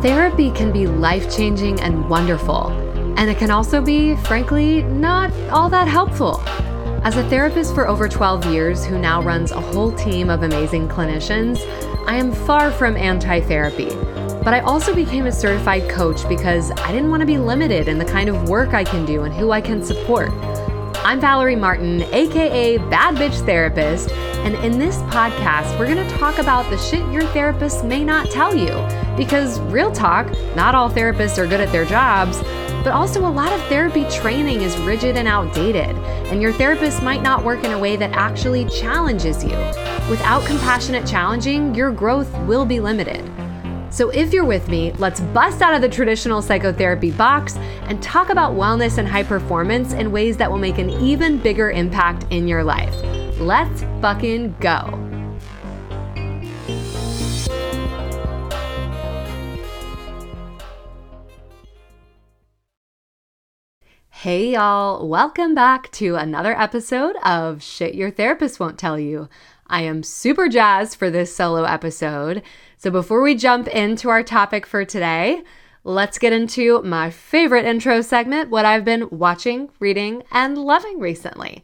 Therapy can be life changing and wonderful, and it can also be, frankly, not all that helpful. As a therapist for over 12 years who now runs a whole team of amazing clinicians, I am far from anti therapy. But I also became a certified coach because I didn't want to be limited in the kind of work I can do and who I can support. I'm Valerie Martin, aka Bad Bitch Therapist, and in this podcast, we're going to talk about the shit your therapist may not tell you. Because, real talk, not all therapists are good at their jobs, but also a lot of therapy training is rigid and outdated, and your therapist might not work in a way that actually challenges you. Without compassionate challenging, your growth will be limited. So, if you're with me, let's bust out of the traditional psychotherapy box and talk about wellness and high performance in ways that will make an even bigger impact in your life. Let's fucking go. Hey, y'all, welcome back to another episode of Shit Your Therapist Won't Tell You. I am super jazzed for this solo episode. So, before we jump into our topic for today, let's get into my favorite intro segment what I've been watching, reading, and loving recently.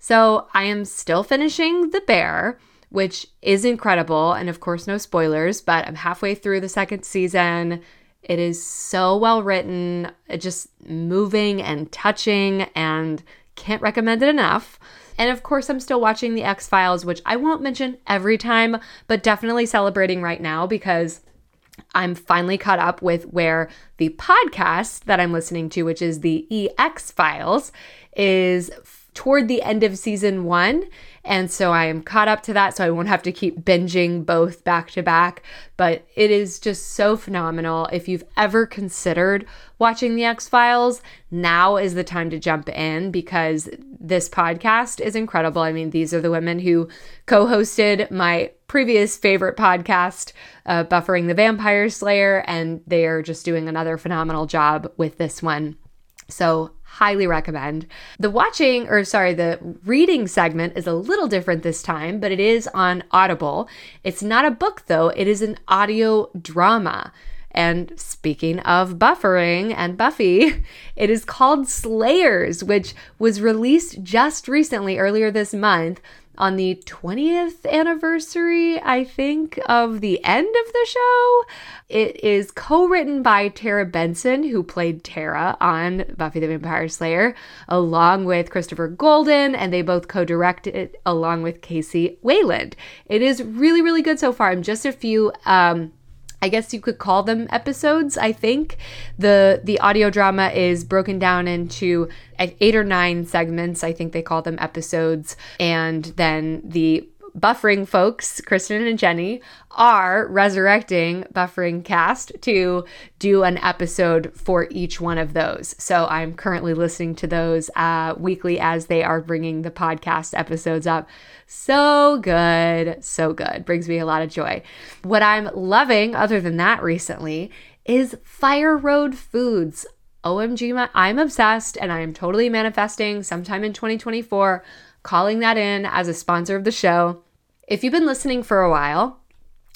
So, I am still finishing The Bear, which is incredible. And of course, no spoilers, but I'm halfway through the second season. It is so well written, uh, just moving and touching, and can't recommend it enough. And of course, I'm still watching The X Files, which I won't mention every time, but definitely celebrating right now because I'm finally caught up with where the podcast that I'm listening to, which is the EX Files, is toward the end of season one. And so I am caught up to that, so I won't have to keep binging both back to back. But it is just so phenomenal. If you've ever considered watching The X Files, now is the time to jump in because this podcast is incredible. I mean, these are the women who co hosted my previous favorite podcast, uh, Buffering the Vampire Slayer, and they are just doing another phenomenal job with this one. So highly recommend. The watching, or sorry, the reading segment is a little different this time, but it is on Audible. It's not a book though, it is an audio drama. And speaking of buffering and Buffy, it is called Slayers, which was released just recently, earlier this month, on the 20th anniversary, I think, of the end of the show. It is co written by Tara Benson, who played Tara on Buffy the Vampire Slayer, along with Christopher Golden, and they both co directed it along with Kc Wayland. It is really, really good so far. I'm just a few. Um, I guess you could call them episodes, I think. The the audio drama is broken down into uh, eight or nine segments. I think they call them episodes. And then the buffering folks, Kristin and Jenny, are resurrecting buffering cast to do an episode for each one of those. So I'm currently listening to those uh, weekly as they are bringing the podcast episodes up. So good, so good. Brings me a lot of joy. What I'm loving, other than that, recently is FireRoad Foods. OMG, I'm obsessed and I am totally manifesting sometime in 2024 calling that in as a sponsor of the show. If you've been listening for a while,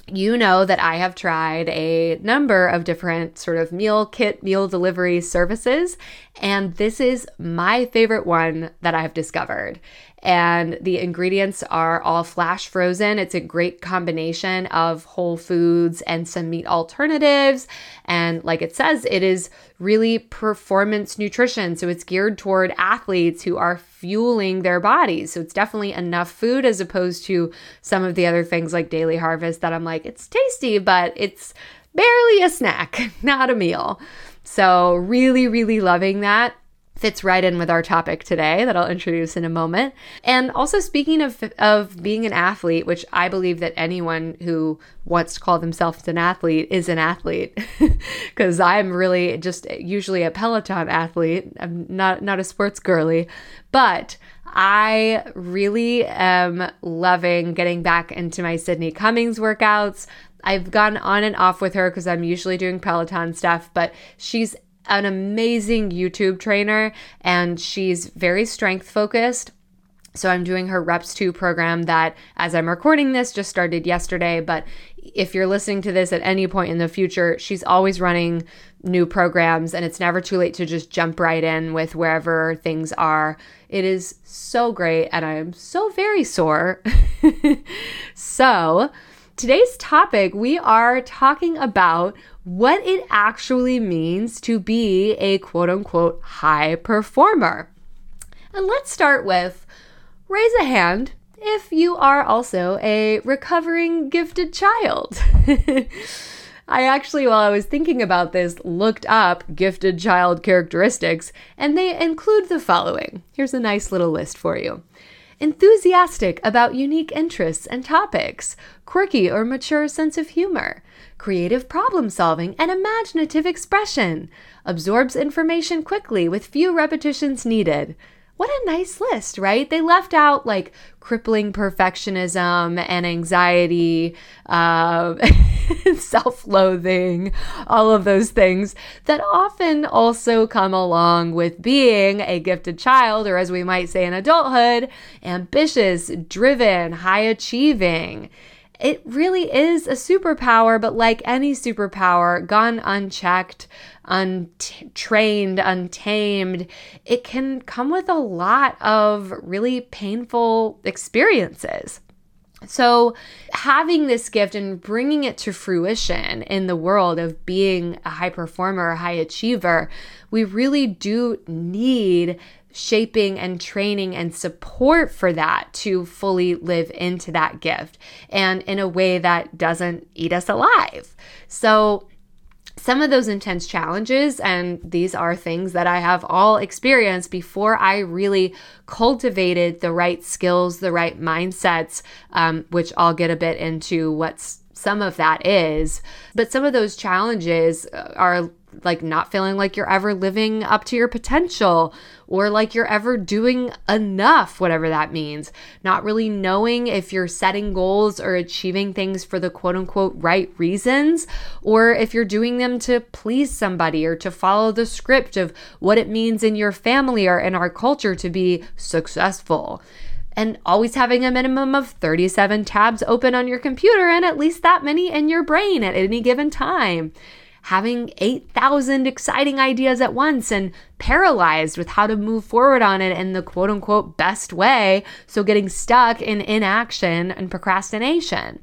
you know that I have tried a number of different sort of meal kit, meal delivery services, and this is my favorite one that I've discovered and the ingredients are all flash frozen. It's a great combination of whole foods and some meat alternatives. And like it says, it is really performance nutrition. So it's geared toward athletes who are fueling their bodies. So it's definitely enough food as opposed to some of the other things like Daily Harvest that I'm like, it's tasty, but it's barely a snack, not a meal. So, really, really loving that fits right in with our topic today that I'll introduce in a moment. And also speaking of of being an athlete, which I believe that anyone who wants to call themselves an athlete is an athlete because I'm really just usually a Peloton athlete. I'm not not a sports girly, but I really am loving getting back into my Sydney Cummings workouts. I've gone on and off with her because I'm usually doing Peloton stuff, but she's an amazing YouTube trainer and she's very strength focused. So I'm doing her Reps 2 program that, as I'm recording this, just started yesterday. But if you're listening to this at any point in the future, she's always running new programs and it's never too late to just jump right in with wherever things are. It is so great and I am so very sore. so, today's topic, we are talking about what it actually means to be a quote unquote high performer. And let's start with raise a hand if you are also a recovering gifted child. I actually, while I was thinking about this, looked up gifted child characteristics, and they include the following. Here's a nice little list for you enthusiastic about unique interests and topics, quirky or mature sense of humor, creative problem solving and imaginative expression, absorbs information quickly with few repetitions needed, what a nice list, right? They left out like crippling perfectionism and anxiety, uh, self loathing, all of those things that often also come along with being a gifted child, or as we might say in adulthood, ambitious, driven, high achieving it really is a superpower, but like any superpower, gone unchecked, untrained, untamed, it can come with a lot of really painful experiences. So, having this gift and bringing it to fruition in the world of being a high performer, a high achiever, we really do need shaping and training and support for that to fully live into that gift and in a way that doesn't eat us alive. So, some of those intense challenges, and these are things that I have all experienced before I really cultivated the right skills, the right mindsets, um, which I'll get a bit into what's some of that is. But some of those challenges are like not feeling like you're ever living up to your potential or like you're ever doing enough, whatever that means. Not really knowing if you're setting goals or achieving things for the quote unquote right reasons, or if you're doing them to please somebody or to follow the script of what it means in your family or in our culture to be successful and always having a minimum of 37 tabs open on your computer and at least that many in your brain at any given time having 8,000 exciting ideas at once and paralyzed with how to move forward on it in the quote unquote best way. So getting stuck in inaction and procrastination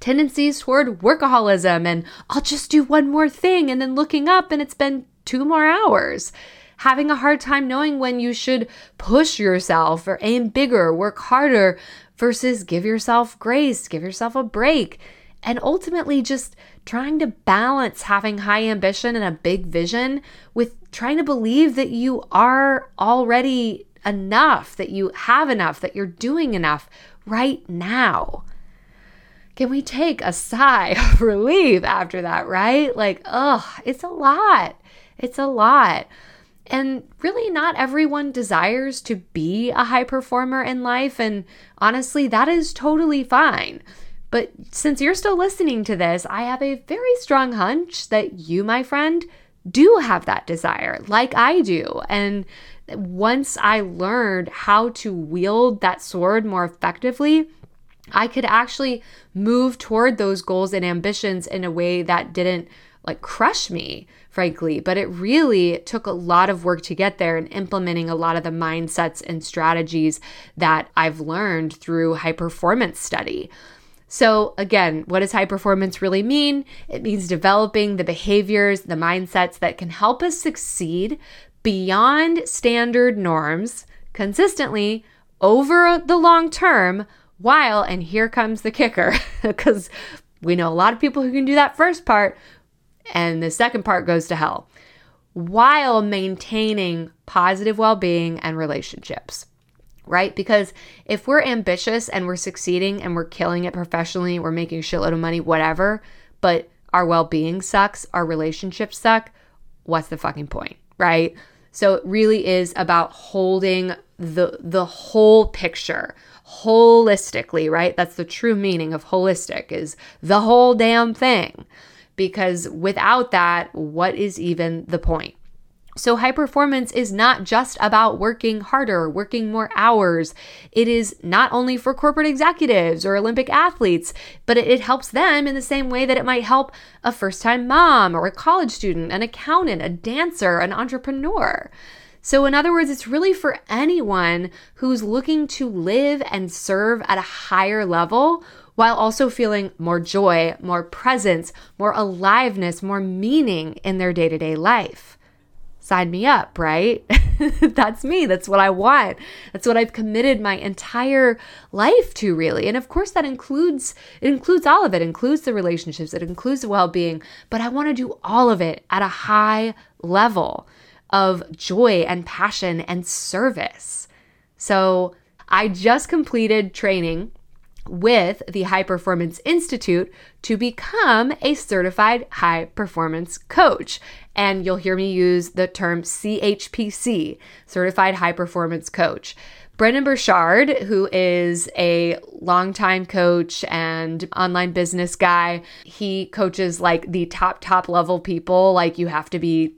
tendencies toward workaholism and I'll just do one more thing and then looking up and it's been two more hours. Having a hard time knowing when you should push yourself or aim bigger, work harder versus give yourself grace, give yourself a break. And ultimately, just trying to balance having high ambition and a big vision with trying to believe that you are already enough, that you have enough, that you're doing enough right now. Can we take a sigh of relief after that, right? Like, oh, it's a lot. It's a lot. And really, not everyone desires to be a high performer in life. And honestly, that is totally fine. But since you're still listening to this, I have a very strong hunch that you, my friend, do have that desire, like I do. And once I learned how to wield that sword more effectively, I could actually move toward those goals and ambitions in a way that didn't like crush me, frankly. But it really took a lot of work to get there and implementing a lot of the mindsets and strategies that I've learned through high performance study. So, again, what does high performance really mean? It means developing the behaviors, the mindsets that can help us succeed beyond standard norms consistently over the long term, while, and here comes the kicker, because we know a lot of people who can do that first part, and the second part goes to hell, while maintaining positive well being and relationships right? Because if we're ambitious and we're succeeding and we're killing it professionally, we're making a shitload of money, whatever, but our well being sucks, our relationships suck, what's the fucking point, right? So it really is about holding the the whole picture holistically, right? That's the true meaning of holistic is the whole damn thing. Because without that, what is even the point? So, high performance is not just about working harder, working more hours. It is not only for corporate executives or Olympic athletes, but it, helps them in the same way that it might help a first time mom or a college student, an accountant, a dancer, an entrepreneur. So, in other words, it's really for anyone who's looking to live and serve at a higher level while also feeling more joy, more presence, more aliveness, more meaning in their day to day life sign me up, right? That's me. That's what I want. That's what I've committed my entire life to really. And of course that includes it includes all of it. it includes the relationships, it includes the well-being, but I want to do all of it at a high level of joy and passion and service. So, I just completed training with the High Performance Institute to become a certified high performance coach. And you'll hear me use the term CHPC, Certified High Performance Coach. Brendon Burchard, who is a longtime coach and online business guy, he coaches like the top, top level people. Like you have to be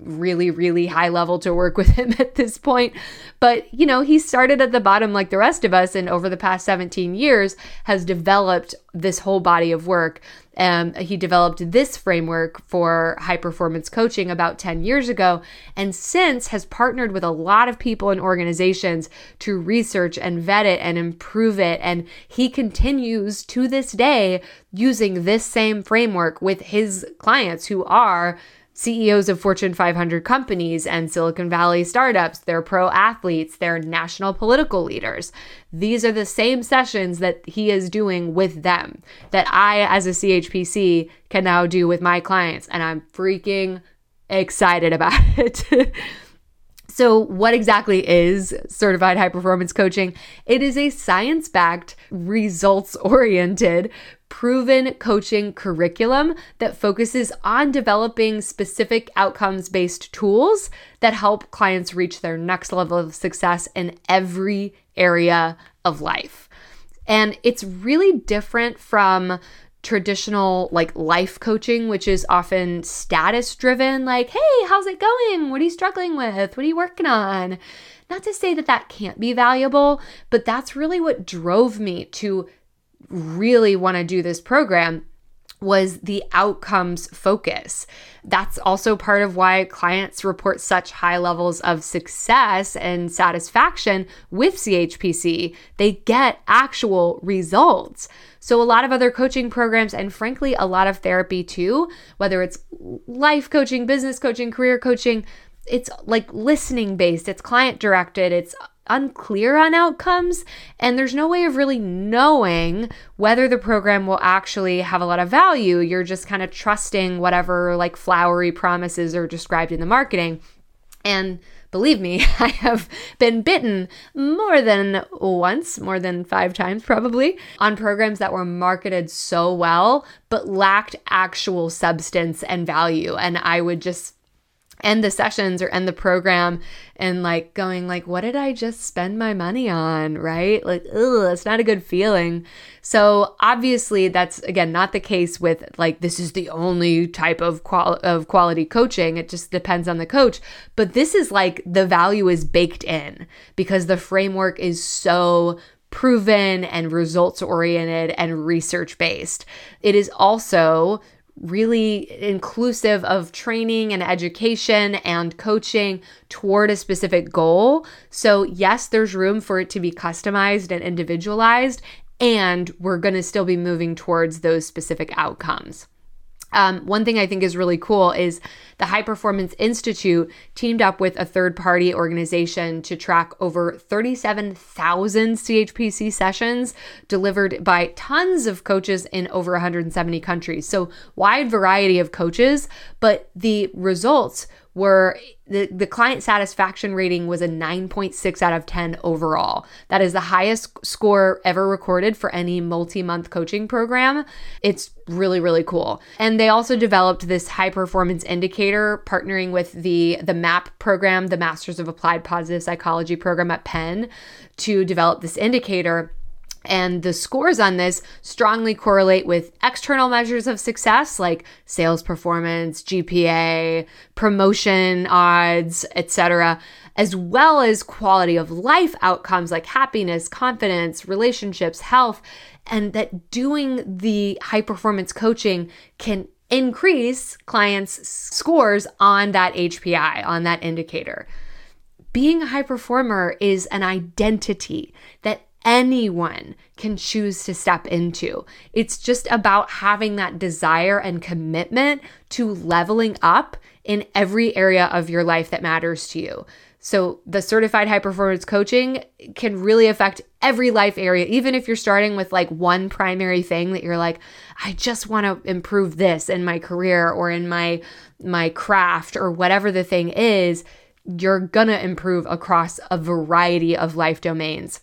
really, really high level to work with him at this point. But, you know, he started at the bottom like the rest of us, and over the past 17 years has developed this whole body of work. Um, he developed this framework for high performance coaching about 10 years ago, and since has partnered with a lot of people and organizations to research and vet it and improve it. And he continues to this day using this same framework with his clients who are CEOs of Fortune 500 companies and Silicon Valley startups, they're pro athletes, they're national political leaders. These are the same sessions that he is doing with them that I, as a CHPC, can now do with my clients. And I'm freaking excited about it. So, what exactly is certified high performance coaching? It is a science backed, results oriented, proven coaching curriculum that focuses on developing specific outcomes based tools that help clients reach their next level of success in every area of life. And it's really different from traditional like life coaching, which is often status driven, like, hey, how's it going? What are you struggling with? What are you working on? Not to say that that can't be valuable, but that's really what drove me to really want to do this program was the outcomes focus. That's also part of why clients report such high levels of success and satisfaction with CHPC. They get actual results. So, a lot of other coaching programs, and frankly, a lot of therapy too, whether it's life coaching, business coaching, career coaching, it's like listening based, it's client directed, it's unclear on outcomes, and there's no way of really knowing whether the program will actually have a lot of value. You're just kind of trusting whatever like flowery promises are described in the marketing. And believe me, I have been bitten more than once, more than five times probably, on programs that were marketed so well, but lacked actual substance and value. And I would just end the sessions or end the program and like going like what did i just spend my money on? Right? Like ugh it's not a good feeling. So obviously that's again not the case with like this is the only type of qual- of quality coaching. It just depends on the coach. But this is like the value is baked in because the framework is so proven and results oriented and research based it is also really inclusive of training and education and coaching toward a specific goal. So, yes, there's room for it to be customized and individualized, and we're going to still be moving towards those specific outcomes. Um, one thing I think is really cool is the High Performance Institute teamed up with a third party organization to track over 37,000 CHPC sessions delivered by tons of coaches in over 170 countries. So, wide variety of coaches, but the results were the, the client satisfaction rating was a 9.6 out of 10 overall. That is the highest score ever recorded for any multi month coaching program. It's really, really cool. And they also developed this high performance indicator, partnering with the, the MAPP program, the Masters of Applied Positive Psychology program at Penn, to develop this indicator And the scores on this strongly correlate with external measures of success like sales performance, GPA, promotion odds, etc., as well as quality of life outcomes like happiness, confidence, relationships, health, and that doing the high performance coaching can increase clients' scores on that HPI, on that indicator. Being a high performer is an identity that anyone can choose to step into. It's just about having that desire and commitment to leveling up in every area of your life that matters to you. So, the certified high performance coaching can really affect every life area, even if you're starting with like one primary thing that you're like, I just want to improve this in my career or in my my craft or whatever the thing is, you're gonna improve across a variety of life domains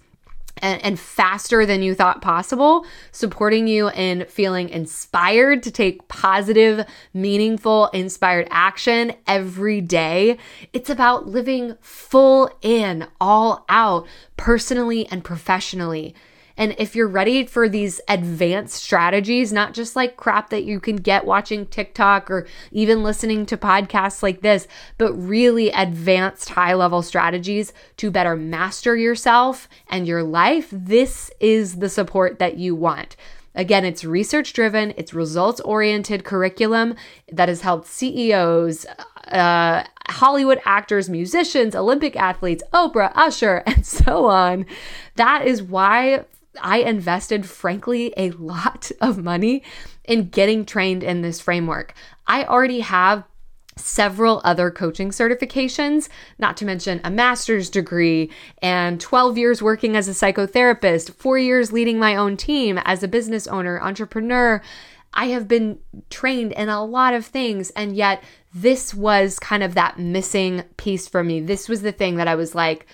and, and, faster than you thought possible, supporting you in feeling inspired to take positive, meaningful, inspired action every day. It's about living full in, all out, personally and professionally. And if you're ready for these advanced strategies, not just like crap that you can get watching TikTok or even listening to podcasts like this, but really advanced high level strategies to better master yourself and your life, this is the support that you want. Again, it's research driven, it's results oriented curriculum that has helped CEOs, uh, Hollywood actors, musicians, Olympic athletes, Oprah, Usher, and so on. That is why I invested, frankly, a lot of money in getting trained in this framework. I already have several other coaching certifications, not to mention a master's degree and 12 years working as a psychotherapist, four years leading my own team as a business owner, entrepreneur. I have been trained in a lot of things, and yet this was kind of that missing piece for me. This was the thing that I was like,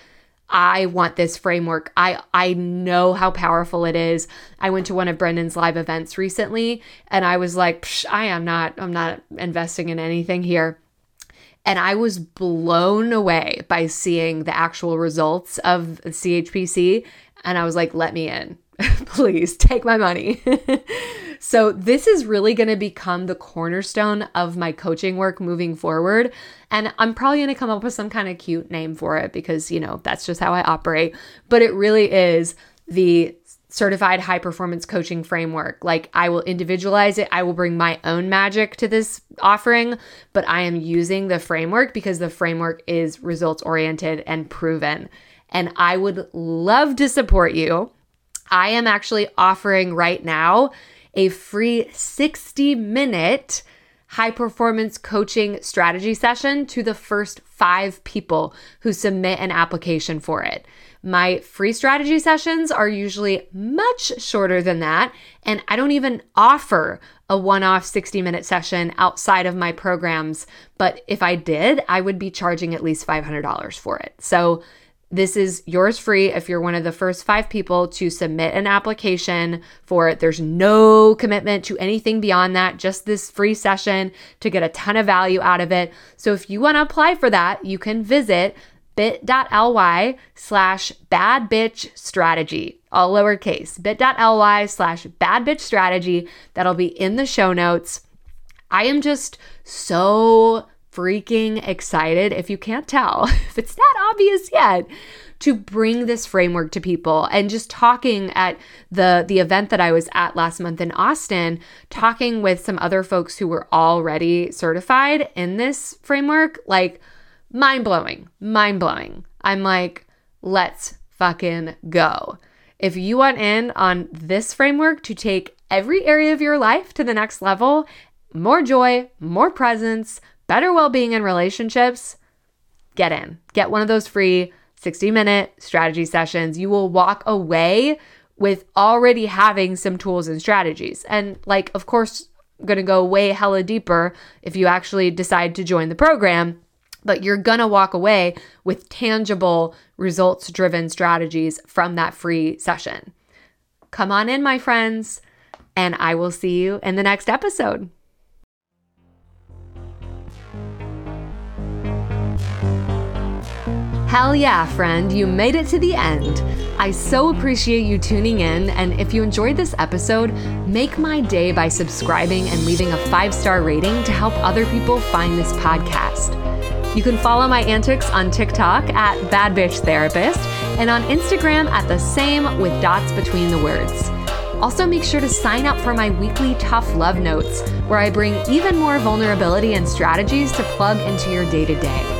I want this framework. I I know how powerful it is. I went to one of Brendon's live events recently and I was like, I am not I'm not investing in anything here. And I was blown away by seeing the actual results of CHPC and I was like, let me in. Please take my money. So, this is really going to become the cornerstone of my coaching work moving forward. And I'm probably going to come up with some kind of cute name for it because, you know, that's just how I operate. But it really is the certified high performance coaching framework. Like I will individualize it. I will bring my own magic to this offering, but I am using the framework because the framework is results oriented and proven. And I would love to support you. I am actually offering right now a free 60 minute high performance coaching strategy session to the first five people who submit an application for it. My free strategy sessions are usually much shorter than that, and I don't even offer a one off 60 minute session outside of my programs. But if I did, I would be charging at least $500 for it. So this is yours free if you're one of the first five people to submit an application for it. There's no commitment to anything beyond that, just this free session to get a ton of value out of it. So if you want to apply for that, you can visit bit.ly slash bad bitch strategy, all lowercase, bit.ly slash bad bitch strategy. That'll be in the show notes. I am just so freaking excited, if you can't tell, if it's that obvious yet, to bring this framework to people. And just talking at the the event that I was at last month in Austin talking with some other folks who were already certified in this framework like mind blowing mind blowing I'm like let's fucking go. If you want in on this framework to take every area of your life to the next level more joy more presence better well being in relationships, get in. Get one of those free 60 minute strategy sessions. You will walk away with already having some tools and strategies. And, like, of course, going to go way hella deeper if you actually decide to join the program, but you're to walk away with tangible results driven strategies from that free session. Come on in, my friends, and I will see you in the next episode. Hell yeah, friend, you made it to the end. I so appreciate you tuning in, and if you enjoyed this episode, make my day by subscribing and leaving a five star rating to help other people find this podcast. You can follow my antics on TikTok at Bad Bitch Therapist and on Instagram at the same with dots between the words. Also, make sure to sign up for my weekly Tough Love Notes, where I bring even more vulnerability and strategies to plug into your day to day.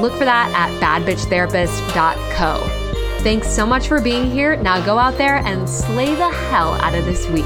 Look for that at badbitchtherapist.co. Thanks so much for being here. Now go out there and slay the hell out of this week.